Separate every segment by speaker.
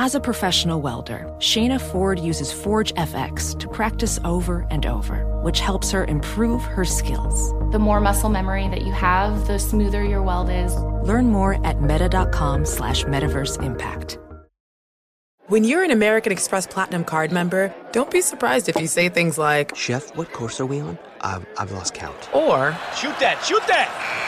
Speaker 1: As a professional welder, Shayna Ford uses Forge FX to practice over and over, which helps her improve her skills.
Speaker 2: The more muscle memory that you have, the smoother your weld is.
Speaker 1: Learn more at meta.com slash metaverse impact.
Speaker 3: When you're an American Express Platinum card member, don't be surprised if you say things like,
Speaker 4: Chef, what course are we on? I've, I've lost count.
Speaker 3: Or,
Speaker 5: Shoot that, shoot that!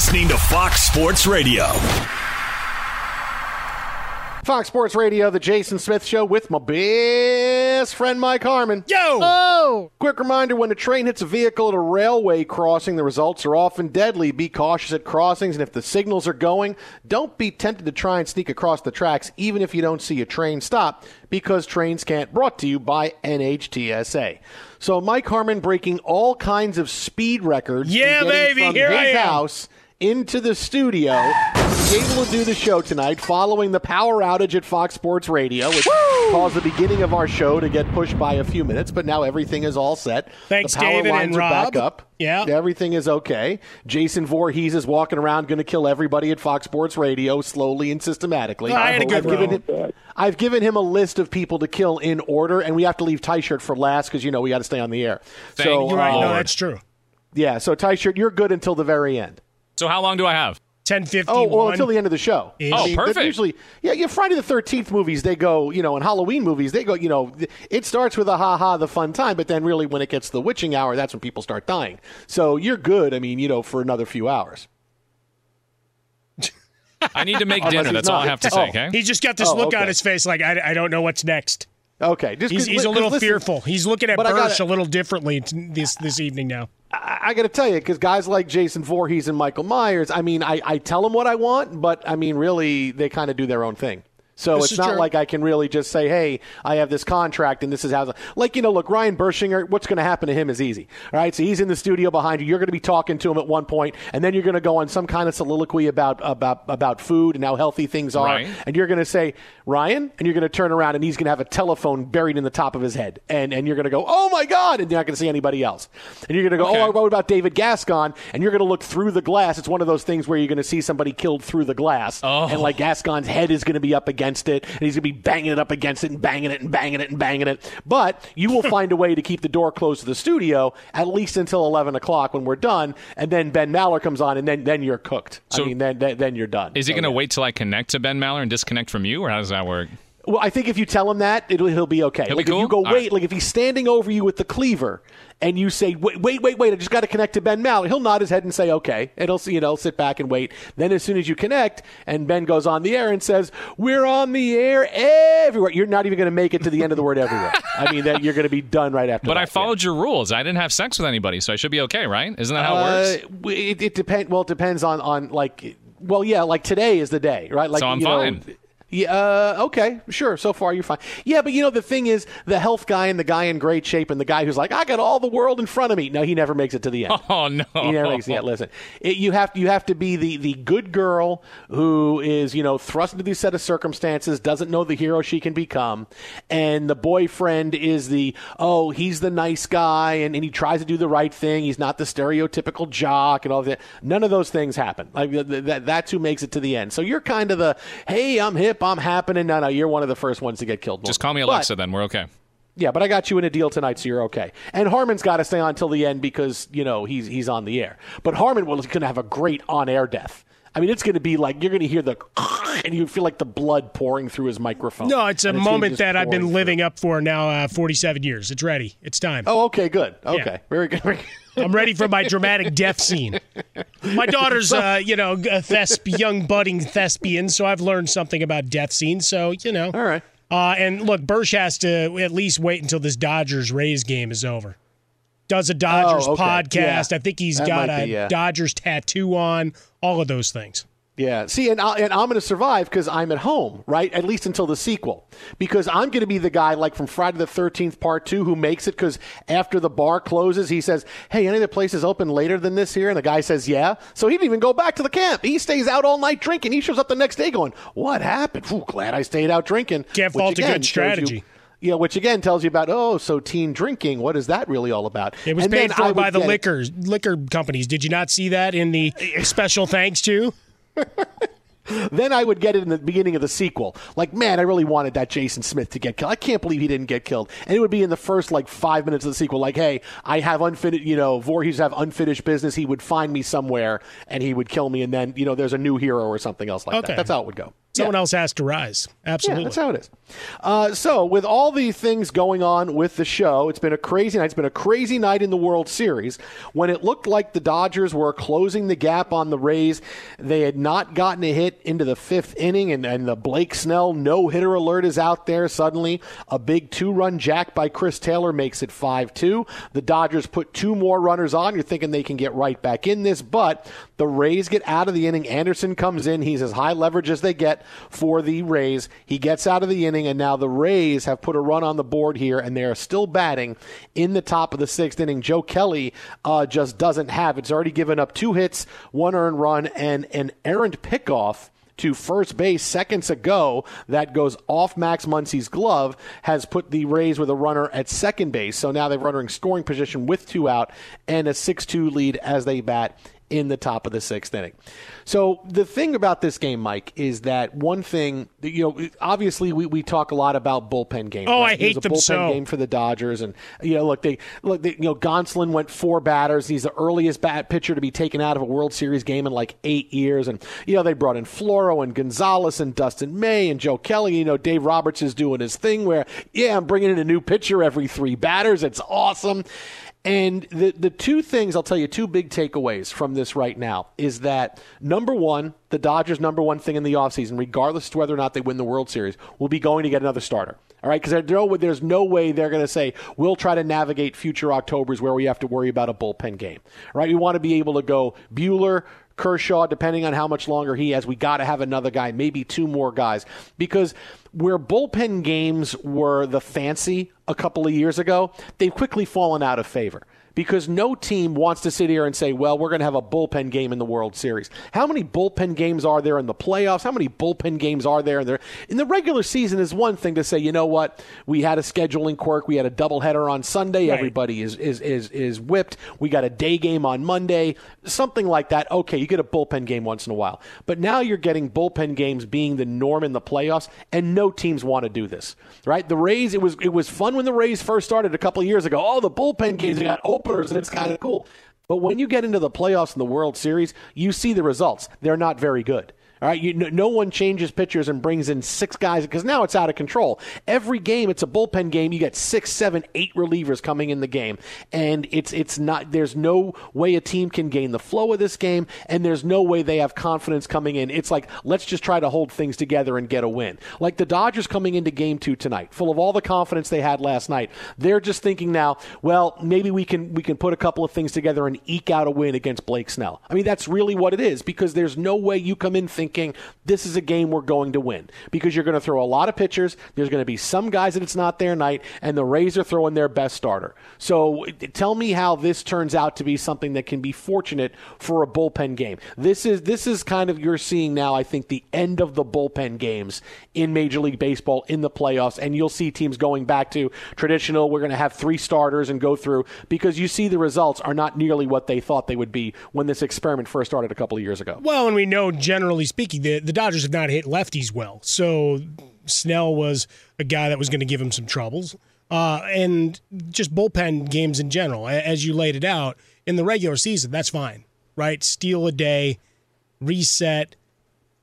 Speaker 6: Listening to Fox Sports Radio.
Speaker 7: Fox Sports Radio, the Jason Smith Show with my best friend Mike Harmon.
Speaker 5: Yo!
Speaker 7: Oh! Quick reminder when a train hits a vehicle at a railway crossing, the results are often deadly. Be cautious at crossings, and if the signals are going, don't be tempted to try and sneak across the tracks, even if you don't see a train stop, because trains can't. Brought to you by NHTSA. So Mike Harmon breaking all kinds of speed records.
Speaker 5: Yeah, baby,
Speaker 7: From
Speaker 5: here
Speaker 7: his
Speaker 5: I am.
Speaker 7: house into the studio. Able to do the show tonight following the power outage at Fox Sports Radio, which caused the beginning of our show to get pushed by a few minutes, but now everything is all set.
Speaker 5: Thanks,
Speaker 7: the power
Speaker 5: David
Speaker 7: lines
Speaker 5: and
Speaker 7: are back
Speaker 5: Rob.
Speaker 7: up.
Speaker 5: Yeah.
Speaker 7: Everything is okay. Jason Voorhees is walking around going to kill everybody at Fox Sports Radio slowly and systematically.
Speaker 5: I had a good
Speaker 7: I've given, him, I've given him a list of people to kill in order, and we have to leave Tie Shirt for last because, you know, we got to stay on the air. so,
Speaker 5: You're right. No,
Speaker 7: uh,
Speaker 5: that's true.
Speaker 7: yeah, so Tie Shirt, you're good until the very end.
Speaker 8: So how long do I have?
Speaker 5: 1051.
Speaker 7: Oh, well, until the end of the show.
Speaker 5: Ish.
Speaker 8: Oh,
Speaker 7: they're
Speaker 8: perfect.
Speaker 7: Usually, yeah, yeah. Friday the Thirteenth movies, they go, you know, and Halloween movies, they go, you know, it starts with a ha ha, the fun time, but then really when it gets to the witching hour, that's when people start dying. So you're good. I mean, you know, for another few hours.
Speaker 8: I need to make dinner.
Speaker 7: he's
Speaker 8: That's all I have to say.
Speaker 7: Oh.
Speaker 8: Okay.
Speaker 5: He's just got this
Speaker 7: Oh,
Speaker 5: look
Speaker 7: okay.
Speaker 5: on his face like, I, I don't know what's next.
Speaker 7: Okay, just
Speaker 5: He's, he's a little
Speaker 7: listen,
Speaker 5: fearful. He's looking at
Speaker 7: But I
Speaker 5: Bursch
Speaker 7: gotta-
Speaker 5: a little differently this this evening now.
Speaker 7: I, I got to tell you, because guys like Jason Voorhees and Michael Myers, I mean, I, I tell them what I want, but I mean, really, they kind of do their own thing. So
Speaker 5: This
Speaker 7: it's not
Speaker 5: true.
Speaker 7: like I can really just say, "Hey, I have this contract and this is how." Like you know, look, Ryan Bershinger. What's going to happen to him is easy. All right, so he's in the studio behind you. You're going to be talking to him at one point, and then you're going to go on some kind of soliloquy about about about food and how healthy things are,
Speaker 8: Right.
Speaker 7: and you're going to say, "Ryan," and you're going to turn around and he's going to have a telephone buried in the top of his head, and and you're going to go, "Oh my God!" and you're not going to see anybody else, and you're going to go,
Speaker 8: Okay.
Speaker 7: "Oh, what about David Gascon?" and you're going to look through the glass. It's one of those things where you're going to see somebody killed through the glass,
Speaker 8: Oh.
Speaker 7: and like Gascon's head is going to be up against it, and he's going to be banging it up against it and banging it and banging it and banging it. But you will find a way to keep the door closed to the studio at least until 11 o'clock when we're done, and then Ben Maller comes on, and then then you're cooked.
Speaker 8: So-
Speaker 7: I mean, then then, then you're done.
Speaker 8: Is he
Speaker 7: So,
Speaker 8: going to
Speaker 7: yeah.
Speaker 8: wait till I connect to Ben Maller and disconnect from you, or how does that work?
Speaker 7: Well, I think if you tell him that, it'll, he'll be okay.
Speaker 8: He'll be
Speaker 7: like if you go, wait,
Speaker 8: right.
Speaker 7: like if he's standing over you with the cleaver, and you say, wait, wait, wait, wait, I just got to connect to Ben Maller. He'll nod his head and say, okay, and he'll see, you know, sit back and wait. Then as soon as you connect, and Ben goes on the air and says, we're on the air everywhere. You're not even going to make it to the end of the word everywhere. I mean, that you're going to be done right after.
Speaker 8: But
Speaker 7: that.
Speaker 8: I followed your rules. I didn't have sex with anybody, so I should be okay, right? Isn't that how it works?
Speaker 7: Uh, it, it depends. Well, it depends on on like. Well, yeah, like today is the day, right? Like
Speaker 8: So I'm
Speaker 7: you know,
Speaker 8: fine.
Speaker 7: Yeah. Uh, okay. Sure. So far, you're fine. Yeah, but you know the thing is, the health guy and the guy in great shape and the guy who's like, I got all the world in front of me. No, he never makes it to the end.
Speaker 8: Oh no!
Speaker 7: He never makes it. Yeah, listen, it, you have you have to be the the good girl who is you know thrust into these set of circumstances, doesn't know the hero she can become, and the boyfriend is the oh he's the nice guy and, and he tries to do the right thing. He's not the stereotypical jock and all that. None of those things happen. Like th- th- that, that's who makes it to the end. So you're kind of the hey I'm hip I'm happening. No no you're one of the first ones to get killed.
Speaker 8: Just call me
Speaker 7: But-
Speaker 8: Alexa, then we're okay.
Speaker 7: yeah, but I got you in a deal tonight, so you're okay. And Harmon's got to stay on till the end because you know he's he's on the air. But Harmon was going to have a great on-air death. I mean, it's going to be like you're going to hear the and you feel like the blood pouring through his microphone.
Speaker 5: No, it's a
Speaker 7: And gonna
Speaker 5: moment that I've
Speaker 7: pouring
Speaker 5: been
Speaker 7: through.
Speaker 5: living up for now uh, 47 years. It's ready. It's time.
Speaker 7: Oh, okay, good. Okay, very good. Very good.
Speaker 5: I'm ready for my dramatic death scene. My daughter's, uh, you know, a thesp- young budding thespian, so I've learned something about death scenes. So you know,
Speaker 7: all right.
Speaker 5: Uh, and look, Bursch has to at least wait until this Dodgers Rays game is over. Does a Dodgers
Speaker 7: Oh, okay.
Speaker 5: podcast.
Speaker 7: Yeah.
Speaker 5: I think he's
Speaker 7: That
Speaker 5: got a
Speaker 7: be, yeah.
Speaker 5: Dodgers tattoo on. All of those things.
Speaker 7: Yeah. See, and, I, and I'm going to survive because I'm at home, right? At least until the sequel. Because I'm going to be the guy like from Friday the 13th Part 2 who makes it because after the bar closes, he says, Hey, any of the places open later than this here? And the guy says, Yeah. So he didn't even go back to the camp. He stays out all night drinking. He shows up the next day going, What happened? Ooh, glad I stayed out drinking.
Speaker 5: Can't fault a good strategy.
Speaker 7: You, yeah, which again tells you about oh, so teen drinking. What is that really all about?
Speaker 5: It was
Speaker 7: And
Speaker 5: paid for by the
Speaker 7: get it.
Speaker 5: liquor liquor companies. Did you not see that in the special thanks to?
Speaker 7: then I would get it in the beginning of the sequel. Like, man, I really wanted that Jason Smith to get killed. I can't believe he didn't get killed. And it would be in the first like five minutes of the sequel. Like, hey, I have unfinished, you know, Voorhees have unfinished business. He would find me somewhere and he would kill me. And then, you know, there's a new hero or something else like
Speaker 5: Okay.
Speaker 7: that. That's how it would go.
Speaker 5: Someone else has to rise. Absolutely.
Speaker 7: Yeah, that's how it is. Uh, so, with all the things going on with the show, it's been a crazy night. It's been a crazy night in the World Series. When it looked like the Dodgers were closing the gap on the Rays, they had not gotten a hit into the fifth inning, and, and the Blake Snell no hitter alert is out there. Suddenly, a big two run jack by Chris Taylor makes it 5 2. The Dodgers put two more runners on. You're thinking they can get right back in this, but the Rays get out of the inning. Anderson comes in. He's as high leverage as they get for the Rays. He gets out of the inning, and now the Rays have put a run on the board here, and they are still batting in the top of the sixth inning. Joe Kelly uh, just doesn't have it. It's already given up two hits, one earned run, and an errant pickoff to first base seconds ago that goes off Max Muncy's glove has put the Rays with a runner at second base. So now they're running scoring position with two out and a 6-2 lead as they bat in the top of the sixth inning. So the thing about this game, Mike, is that one thing, you know, obviously we, we talk a lot about bullpen games.
Speaker 5: Oh,
Speaker 7: right?
Speaker 5: I hate
Speaker 7: It was a
Speaker 5: them
Speaker 7: bullpen
Speaker 5: so.
Speaker 7: game for the Dodgers, and you know, look, they look, they, you know, Gonsolin went four batters. He's the earliest bat pitcher to be taken out of a World Series game in like eight years, and you know, they brought in Floro and Gonzalez and Dustin May and Joe Kelly. You know, Dave Roberts is doing his thing where, yeah, I'm bringing in a new pitcher every three batters. It's awesome. And the the two things I'll tell you, two big takeaways from this right now is that number one, the Dodgers' number one thing in the offseason, regardless of whether or not they win the World Series, will be going to get another starter. All right, because there's no way they're going to say we'll try to navigate future October's where we have to worry about a bullpen game. All right, we want to be able to go Buehler, Kershaw, depending on how much longer he has, we got to have another guy, maybe two more guys. Because where bullpen games were the fancy a couple of years ago, they've quickly fallen out of favor because no team wants to sit here and say, well, we're going to have a bullpen game in the World Series. How many bullpen games are there in the playoffs? How many bullpen games are there in the, in the regular season is one thing to say, you know what, we had a scheduling quirk, we had a doubleheader on Sunday, right. everybody is, is, is, is whipped, we got a day game on Monday, something like that. Okay, you get a bullpen game once in a while. But now you're getting bullpen games being the norm in the playoffs, and no teams want to do this, right? The Rays, it was, it was fun when the Rays first started a couple of years ago. Oh, the bullpen games, got openers, and it's kind of cool. But when you get into the playoffs and the World Series, you see the results. They're not very good. All right, you, no one changes pitchers and brings in six guys because now it's out of control. Every game, it's a bullpen game. You get six, seven, eight relievers coming in the game, and it's it's not. There's no way a team can gain the flow of this game, and there's no way they have confidence coming in. It's like let's just try to hold things together and get a win. Like the Dodgers coming into Game Two tonight, full of all the confidence they had last night. They're just thinking now, well, maybe we can we can put a couple of things together and eke out a win against Blake Snell. I mean, that's really what it is because there's no way you come in thinking thinking this is a game we're going to win because you're going to throw a lot of pitchers. There's going to be some guys that it's not their night, and the Rays are throwing their best starter. So tell me how this turns out to be something that can be fortunate for a bullpen game. This is this is kind of you're seeing now. I think the end of the bullpen games in Major League Baseball in the playoffs, and you'll see teams going back to traditional. We're going to have three starters and go through because you see the results are not nearly what they thought they would be when this experiment first started a couple of years ago.
Speaker 5: Well, and we know generally speaking the the Dodgers have not hit lefties well, so Snell was a guy that was going to give him some troubles. Uh, and just bullpen games in general, as you laid it out in the regular season, that's fine, right? Steal a day, reset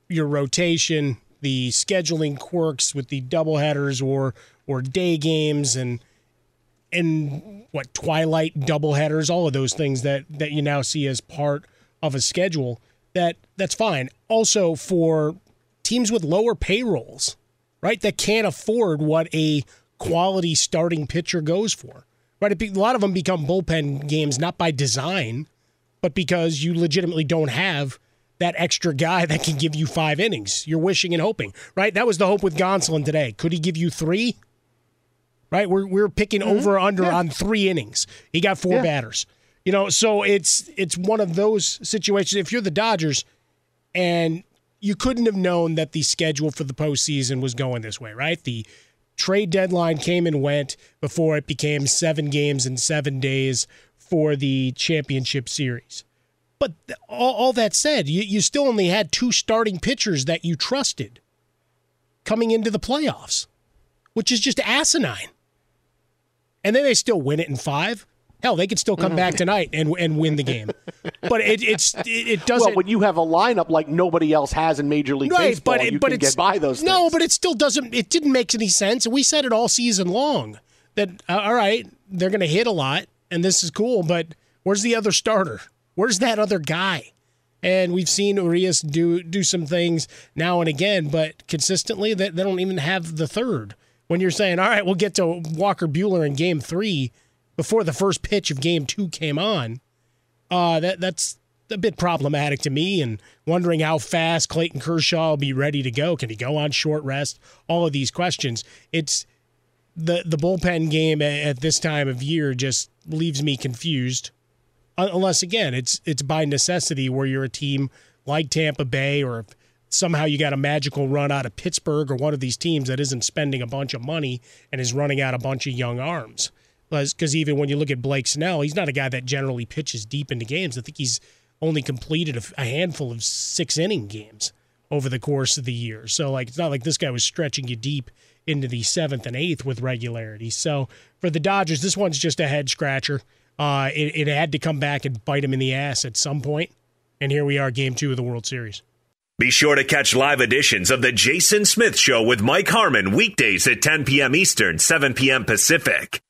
Speaker 5: your rotation, the scheduling quirks with the doubleheaders or or day games and and what twilight doubleheaders, all of those things that that you now see as part of a schedule. That that's fine. Also for teams with lower payrolls, right? That can't afford what a quality starting pitcher goes for. Right? A lot of them become bullpen games not by design, but because you legitimately don't have that extra guy that can give you five innings. You're wishing and hoping, right? That was the hope with Gonsolin today. Could he give you three? Right? We're we're picking mm-hmm. over under yeah. on three innings. He got four yeah. batters. You know, so it's it's one of those situations. If you're the Dodgers, and you couldn't have known that the schedule for the postseason was going this way, right? The trade deadline came and went before it became seven games in seven days for the championship series. But all, all that said, you, you still only had two starting pitchers that you trusted coming into the playoffs, which is just asinine. And then they still win it in five. Hell, they could still come back mm-hmm. tonight and and win the game. But it, it's it, it doesn't.
Speaker 7: Well, when you have a lineup like nobody else has in Major League right, Baseball, but it, you but can get by those.
Speaker 5: No,
Speaker 7: things.
Speaker 5: but it still doesn't. It didn't make any sense. We said it all season long that uh, all right, they're going to hit a lot, and this is cool. But where's the other starter? Where's that other guy? And we've seen Urias do do some things now and again, but consistently they, they don't even have the third. When you're saying, all right, we'll get to Walker Buehler in Game Three before the first pitch of game two came on, uh, that that's a bit problematic to me and wondering how fast Clayton Kershaw will be ready to go. Can he go on short rest? All of these questions. It's the the bullpen game at this time of year just leaves me confused. Unless again, it's it's by necessity where you're a team like Tampa Bay or somehow you got a magical run out of Pittsburgh or one of these teams that isn't spending a bunch of money and is running out a bunch of young arms because even when you look at Blake Snell, he's not a guy that generally pitches deep into games. I think he's only completed a, a handful of six inning games over the course of the year. So like it's not like this guy was stretching you deep into the seventh and eighth with regularity. So for the Dodgers, this one's just a head scratcher. Uh, it, it had to come back and bite him in the ass at some point, and here we are, Game Two of the World Series.
Speaker 6: Be sure to catch live editions of the Jason Smith Show with Mike Harmon weekdays at 10 p.m. Eastern, 7 p.m. Pacific.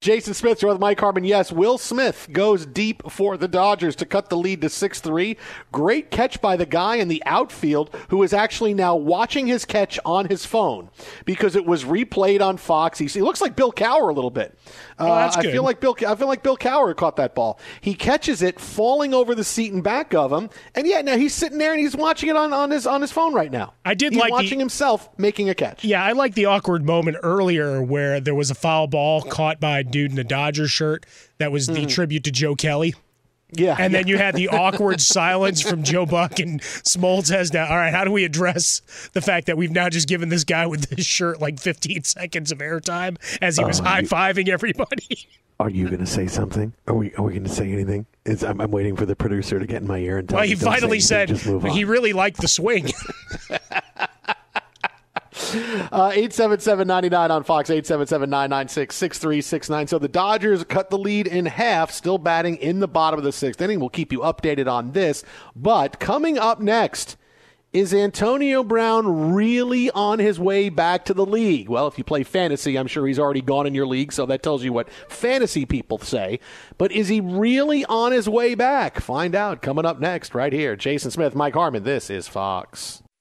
Speaker 7: Jason Smith you're with Mike Harmon. Yes, Will Smith goes deep for the Dodgers to cut the lead to 6 3. Great catch by the guy in the outfield who is actually now watching his catch on his phone because it was replayed on Fox. He, he looks like Bill Cowher a little bit.
Speaker 5: Oh,
Speaker 7: uh, I feel like Bill. I feel like Bill Cowher caught that ball. He catches it, falling over the seat and back of him, and yeah, now he's sitting there and he's watching it on, on his on his phone right now.
Speaker 5: I did
Speaker 7: he's
Speaker 5: like the-
Speaker 7: watching himself making a catch.
Speaker 5: Yeah, I like the awkward moment earlier where there was a foul ball caught by a dude in a Dodgers shirt that was the
Speaker 7: Mhm.
Speaker 5: tribute to Joe Kelly.
Speaker 7: Yeah.
Speaker 5: And then you had the awkward silence from Joe Buck and Smoltz has now, all right, how do we address the fact that we've now just given this guy with this shirt like 15 seconds of airtime as he was
Speaker 9: Oh,
Speaker 5: high fiving everybody?
Speaker 9: Are you going to say something? Are we Are we going to say anything? It's, I'm, I'm waiting for the producer to get in my ear and tell
Speaker 5: Well,
Speaker 9: me.
Speaker 5: he finally said
Speaker 9: just move on."
Speaker 5: he really liked the swing.
Speaker 7: Uh, 877-99 on Fox, 877-996-6369. So the Dodgers cut the lead in half, still batting in the bottom of the sixth inning. We'll keep you updated on this. But coming up next, is Antonio Brown really on his way back to the league? Well, if you play fantasy, I'm sure he's already gone in your league, so that tells you what fantasy people say. But is he really on his way back? Find out coming up next, right here. Jason Smith, Mike Harmon. This is Fox.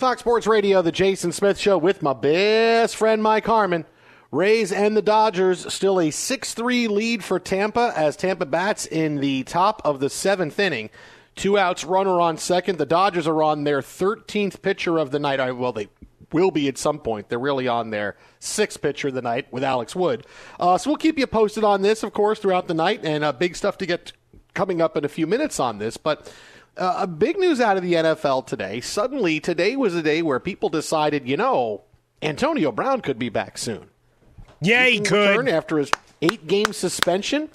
Speaker 7: Fox Sports Radio, the Jason Smith Show with my best friend Mike Harmon. Rays and the Dodgers still a 6 3 lead for Tampa as Tampa bats in the top of the seventh inning. Two outs, runner on second. The Dodgers are on their 13th pitcher of the night. Well, they will be at some point. They're really on their sixth pitcher of the night with Alex Wood. Uh, so we'll keep you posted on this, of course, throughout the night, and uh, big stuff to get coming up in a few minutes on this. But uh, a big news out of the NFL today. Suddenly, today was a day where people decided, you know, Antonio Brown could be back soon.
Speaker 5: Yeah, he,
Speaker 7: he
Speaker 5: could.
Speaker 7: after his eight game suspension.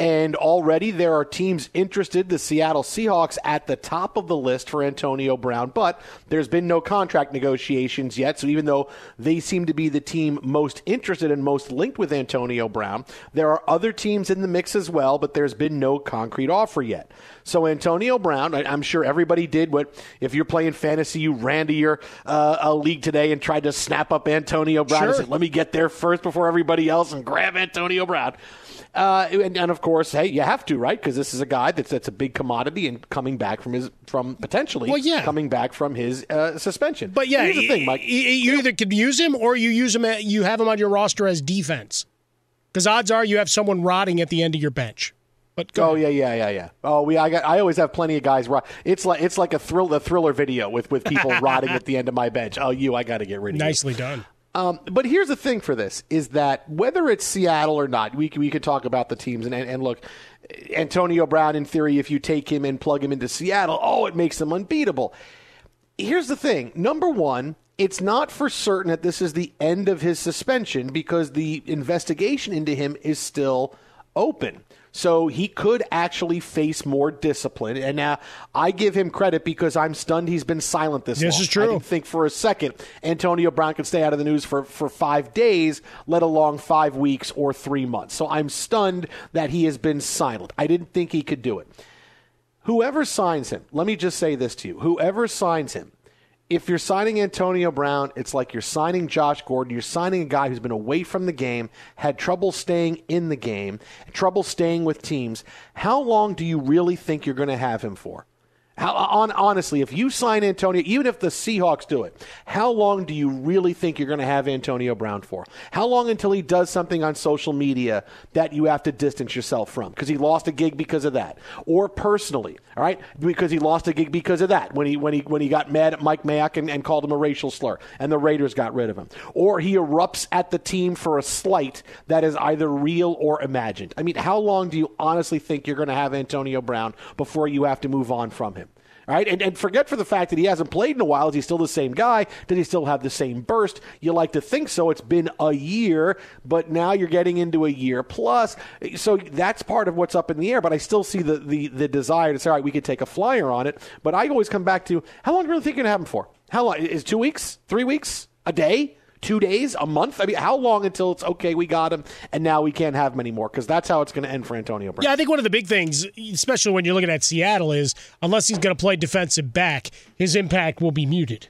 Speaker 7: And already there are teams interested. The Seattle Seahawks at the top of the list for Antonio Brown, but there's been no contract negotiations yet. So even though they seem to be the team most interested and most linked with Antonio Brown, there are other teams in the mix as well, but there's been no concrete offer yet. So Antonio Brown, I'm sure everybody did what if you're playing fantasy, you ran to your uh, league today and tried to snap up Antonio Brown
Speaker 5: sure.
Speaker 7: and said, "Let me get there first before everybody else and grab Antonio Brown." Uh, and, and, of course, hey, you have to, right? Because this is a guy that's that's a big commodity and coming back from his from potentially
Speaker 5: well, yeah.
Speaker 7: coming back from his uh, suspension.
Speaker 5: But yeah,
Speaker 7: Here's the thing, Mike.
Speaker 5: You, you either could use him or you use him. At, you have him on your roster as defense. Because odds are you have someone rotting at the end of your bench. But
Speaker 7: oh yeah, yeah, yeah, yeah. Oh, we I got I always have plenty of guys. It's like it's like a thrill a thriller video with with people rotting at the end of my bench. Oh, you, I got to get rid of.
Speaker 5: Nicely
Speaker 7: you.
Speaker 5: done.
Speaker 7: Um, but here's the thing for this is that whether it's Seattle or not, we, we could talk about the teams and, and, and look, Antonio Brown, in theory, if you take him and plug him into Seattle, oh, it makes them unbeatable. Here's the thing number one, it's not for certain that this is the end of his suspension because the investigation into him is still open. So he could actually face more discipline. And now I give him credit because I'm stunned he's been silent this
Speaker 5: This
Speaker 7: long.
Speaker 5: is true.
Speaker 7: I didn't think for a second Antonio Brown could stay out of the news for, for five days, let alone five weeks or three months. So I'm stunned that he has been silent. I didn't think he could do it. Whoever signs him, let me just say this to you whoever signs him, if you're signing Antonio Brown, it's like you're signing Josh Gordon. You're signing a guy who's been away from the game, had trouble staying in the game, trouble staying with teams. How long do you really think you're going to have him for? How, on, honestly, if you sign Antonio, even if the Seahawks do it, how long do you really think you're going to have Antonio Brown for? How long until he does something on social media that you have to distance yourself from because he lost a gig because of that, or personally, all right, because he lost a gig because of that when he when he when he got mad at Mike Mayock and, and called him a racial slur, and the Raiders got rid of him, or he erupts at the team for a slight that is either real or imagined. I mean, how long do you honestly think you're going to have Antonio Brown before you have to move on from him? Right? And, and forget for the fact that he hasn't played in a while. Is he still the same guy? Does he still have the same burst? You like to think so. It's been a year, but now you're getting into a year plus. So that's part of what's up in the air. But I still see the, the, the desire to say, all right, we could take a flyer on it. But I always come back to how long do you really think you're to have him for? How long? Is two weeks? Three weeks? A day? Two days, a month? I mean, how long until it's okay, we got him, and now we can't have him anymore? Because that's how it's going to end for Antonio Brown.
Speaker 5: Yeah, I think one of the big things, especially when you're looking at Seattle, is unless he's going to play defensive back, his impact will be muted.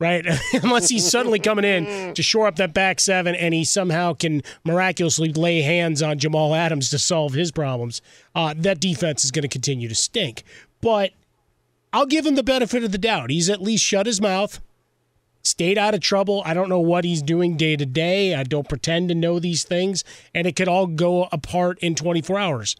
Speaker 5: Right, unless he's suddenly coming in to shore up that back seven, and he somehow can miraculously lay hands on Jamal Adams to solve his problems, uh, that defense is going to continue to stink. But I'll give him the benefit of the doubt. He's at least shut his mouth stayed out of trouble. I don't know what he's doing day to day. I don't pretend to know these things, and it could all go apart in 24 hours.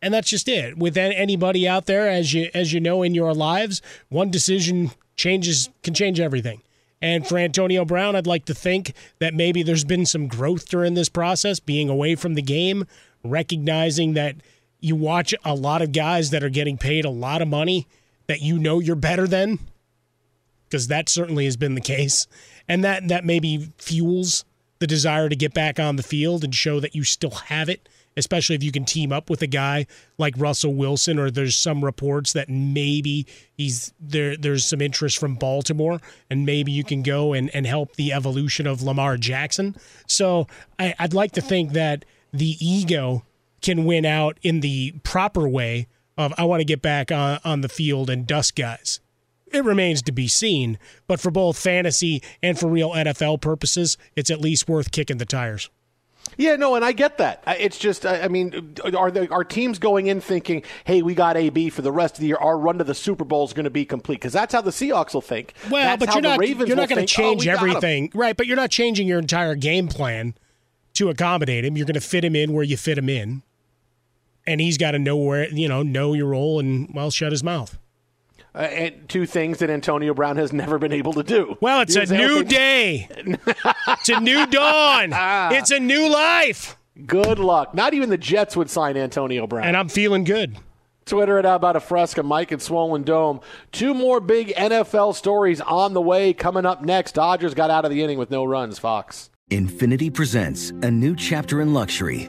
Speaker 5: And that's just it. With anybody out there, as you as you know in your lives, one decision changes can change everything. And for Antonio Brown, I'd like to think that maybe there's been some growth during this process, being away from the game, recognizing that you watch a lot of guys that are getting paid a lot of money that you know you're better than because that certainly has been the case. And that, that maybe fuels the desire to get back on the field and show that you still have it, especially if you can team up with a guy like Russell Wilson, or there's some reports that maybe he's there. There's some interest from Baltimore, and maybe you can go and, and help the evolution of Lamar Jackson. So I, I'd like to think that the ego can win out in the proper way of I want to get back on, on the field and dust guys it remains to be seen. But for both fantasy and for real NFL purposes, it's at least worth kicking the tires.
Speaker 7: Yeah, no, and I get that. It's just, I mean, are the, are teams going in thinking, "Hey, we got AB for the rest of the year. Our run to the Super Bowl is going to be complete"? Because that's how the Seahawks will think.
Speaker 5: Well,
Speaker 7: that's
Speaker 5: but you're not you're not going to change oh, everything, right? But you're not changing your entire game plan to accommodate him. You're going to fit him in where you fit him in, and he's got to know where you know know your role and well shut his mouth.
Speaker 7: Uh, and two things that Antonio Brown has never been able to do.
Speaker 5: Well, it's
Speaker 7: You
Speaker 5: a new
Speaker 7: okay,
Speaker 5: day. it's a new dawn. It's a new life.
Speaker 7: Good luck. Not even the Jets would sign Antonio Brown.
Speaker 5: And I'm feeling good.
Speaker 7: Twitter it out about a fresca, Mike and Swollen Dome. Two more big NFL stories on the way coming up next. Dodgers got out of the inning with no runs, Fox.
Speaker 10: Infiniti presents a new chapter in luxury,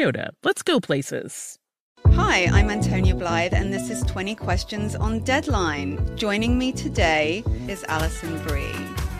Speaker 11: let's go places.
Speaker 12: Hi, I'm Antonia Blyth, and this is 20 Questions on Deadline. Joining me today is Alison Brie.